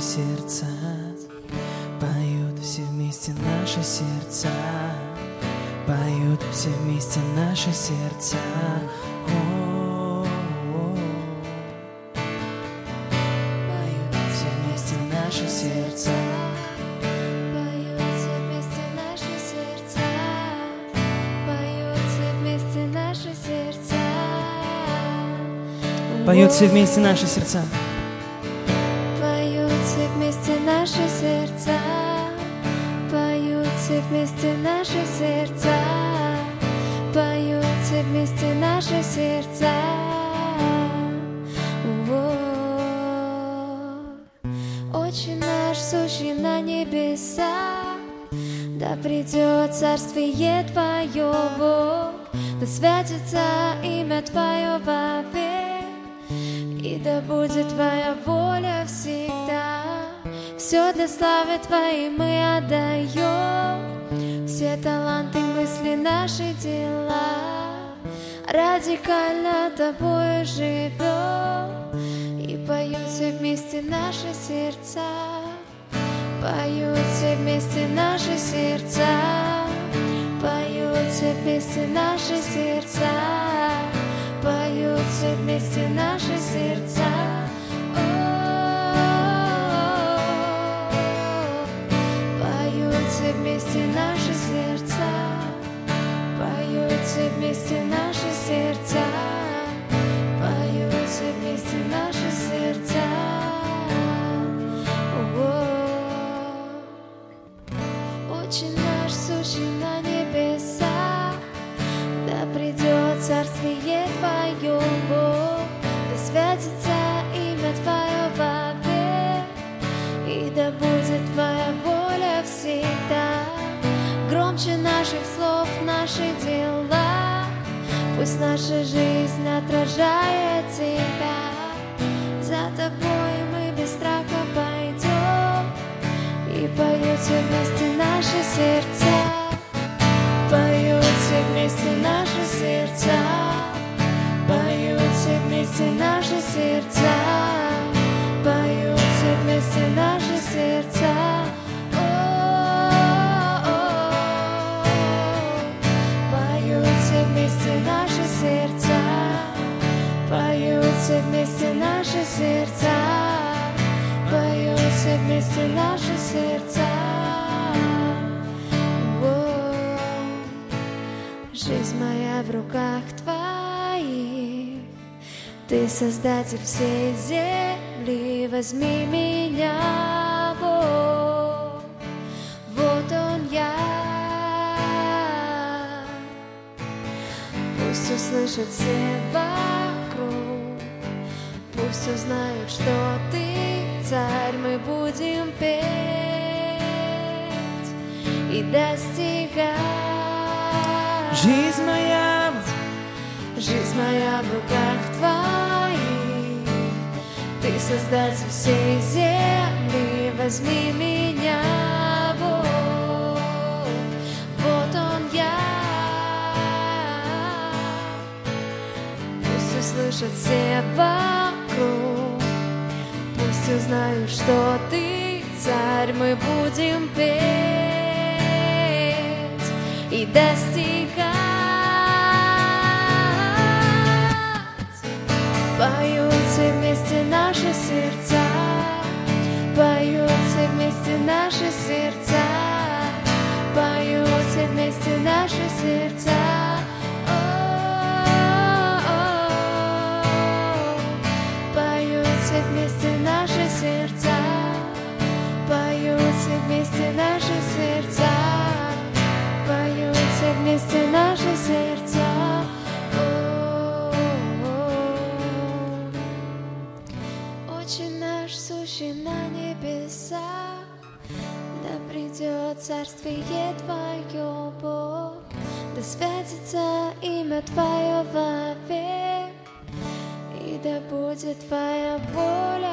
сердца, поют все вместе наши сердца, поют все вместе наши сердца. Вместе наши сердца. Поют все вместе наши сердца, поют все вместе наши сердца. Вместе наши сердца, поют вместе наши сердца. Отче наш, сущий на небесах, да придет царствие Твое, Бог, да святится имя Твое вовек, и да будет Твоя воля всегда. Все для славы Твоей мы отдаем, все таланты, мысли, наши дела. Радикально Тобою живем, и поют все вместе наши сердца. Поют все вместе наши сердца, поют все вместе наши сердца, поют все вместе наши сердца. Отче наш, сущий на небесах, да придет царствие Твое, Бог, да святится имя Твое вовек, и да будет Твоя воля всегда. Громче наших слов наши дела, пусть наша жизнь отражает Тебя. За Тобой мы без страха вместе наши сердца, поют все вместе наши сердца. Поют все вместе наши сердца, поют все вместе наши сердца, поют все вместе наши сердца. Жизнь моя в руках твоих, ты создатель всей земли, возьми меня, Бог, вот он я. Пусть услышат все вокруг, пусть узнают, что ты царь, мы будем петь и достигать. Жизнь моя, Жизнь моя в руках создатель всей земли, возьми меня, Бог, вот он я. Пусть услышат все вокруг, пусть узнают, что ты царь, мы будем петь и достигать. Наши сердца, поют все вместе наши сердца, поют все вместе наши сердца. О, Поют все вместе наши сердца, поют все вместе наши сущий на небесах, да придет царствие Твое, Бог, да святится имя Твое вовек, и да будет Твоя воля.